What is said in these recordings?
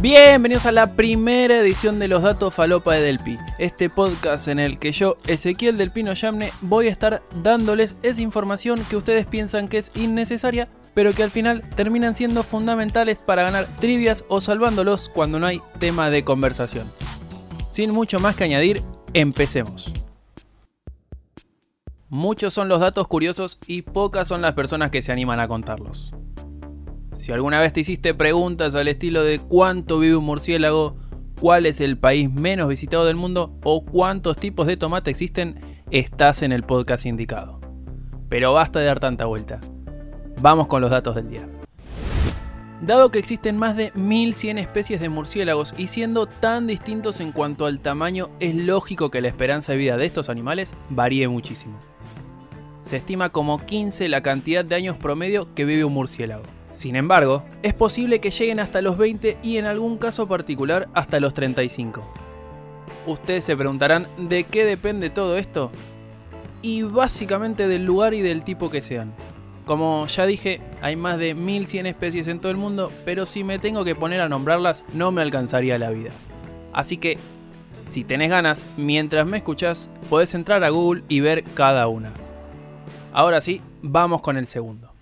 Bienvenidos a la primera edición de los datos falopa de Delpi, este podcast en el que yo, Ezequiel del Pino Yamne, voy a estar dándoles esa información que ustedes piensan que es innecesaria, pero que al final terminan siendo fundamentales para ganar trivias o salvándolos cuando no hay tema de conversación. Sin mucho más que añadir, empecemos. Muchos son los datos curiosos y pocas son las personas que se animan a contarlos. Si alguna vez te hiciste preguntas al estilo de cuánto vive un murciélago, cuál es el país menos visitado del mundo o cuántos tipos de tomate existen, estás en el podcast indicado. Pero basta de dar tanta vuelta. Vamos con los datos del día. Dado que existen más de 1100 especies de murciélagos y siendo tan distintos en cuanto al tamaño, es lógico que la esperanza de vida de estos animales varíe muchísimo. Se estima como 15 la cantidad de años promedio que vive un murciélago. Sin embargo, es posible que lleguen hasta los 20 y en algún caso particular hasta los 35. Ustedes se preguntarán de qué depende todo esto. Y básicamente del lugar y del tipo que sean. Como ya dije, hay más de 1100 especies en todo el mundo, pero si me tengo que poner a nombrarlas no me alcanzaría la vida. Así que, si tenés ganas, mientras me escuchás, podés entrar a Google y ver cada una. Ahora sí, vamos con el segundo.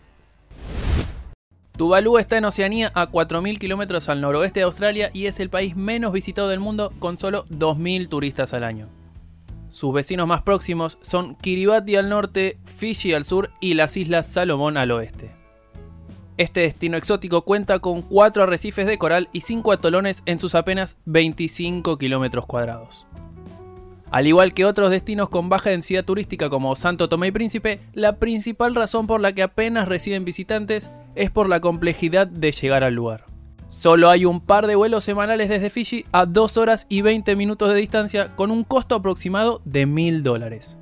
Tuvalu está en Oceanía a 4.000 kilómetros al noroeste de Australia y es el país menos visitado del mundo con solo 2.000 turistas al año. Sus vecinos más próximos son Kiribati al norte, Fiji al sur y las Islas Salomón al oeste. Este destino exótico cuenta con 4 arrecifes de coral y 5 atolones en sus apenas 25 kilómetros cuadrados. Al igual que otros destinos con baja densidad turística como Santo Tomé y Príncipe, la principal razón por la que apenas reciben visitantes es por la complejidad de llegar al lugar. Solo hay un par de vuelos semanales desde Fiji a 2 horas y 20 minutos de distancia con un costo aproximado de 1000 dólares.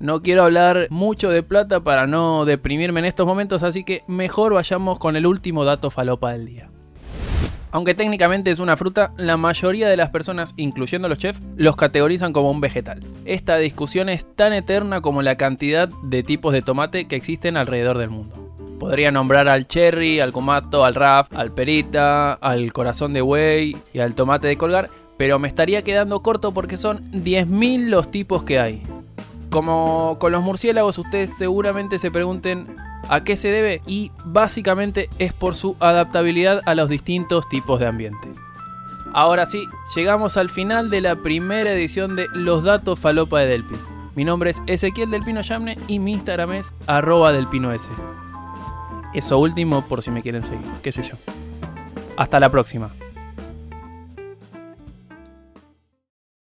No quiero hablar mucho de plata para no deprimirme en estos momentos, así que mejor vayamos con el último dato falopa del día. Aunque técnicamente es una fruta, la mayoría de las personas, incluyendo los chefs, los categorizan como un vegetal. Esta discusión es tan eterna como la cantidad de tipos de tomate que existen alrededor del mundo. Podría nombrar al cherry, al comato, al raf, al perita, al corazón de buey y al tomate de colgar, pero me estaría quedando corto porque son 10.000 los tipos que hay. Como con los murciélagos, ustedes seguramente se pregunten a qué se debe y básicamente es por su adaptabilidad a los distintos tipos de ambiente. Ahora sí, llegamos al final de la primera edición de Los Datos Falopa de Delpi. Mi nombre es Ezequiel Delpino Yamne y mi Instagram es arroba delpinoS. Eso último por si me quieren seguir, qué sé yo. Hasta la próxima.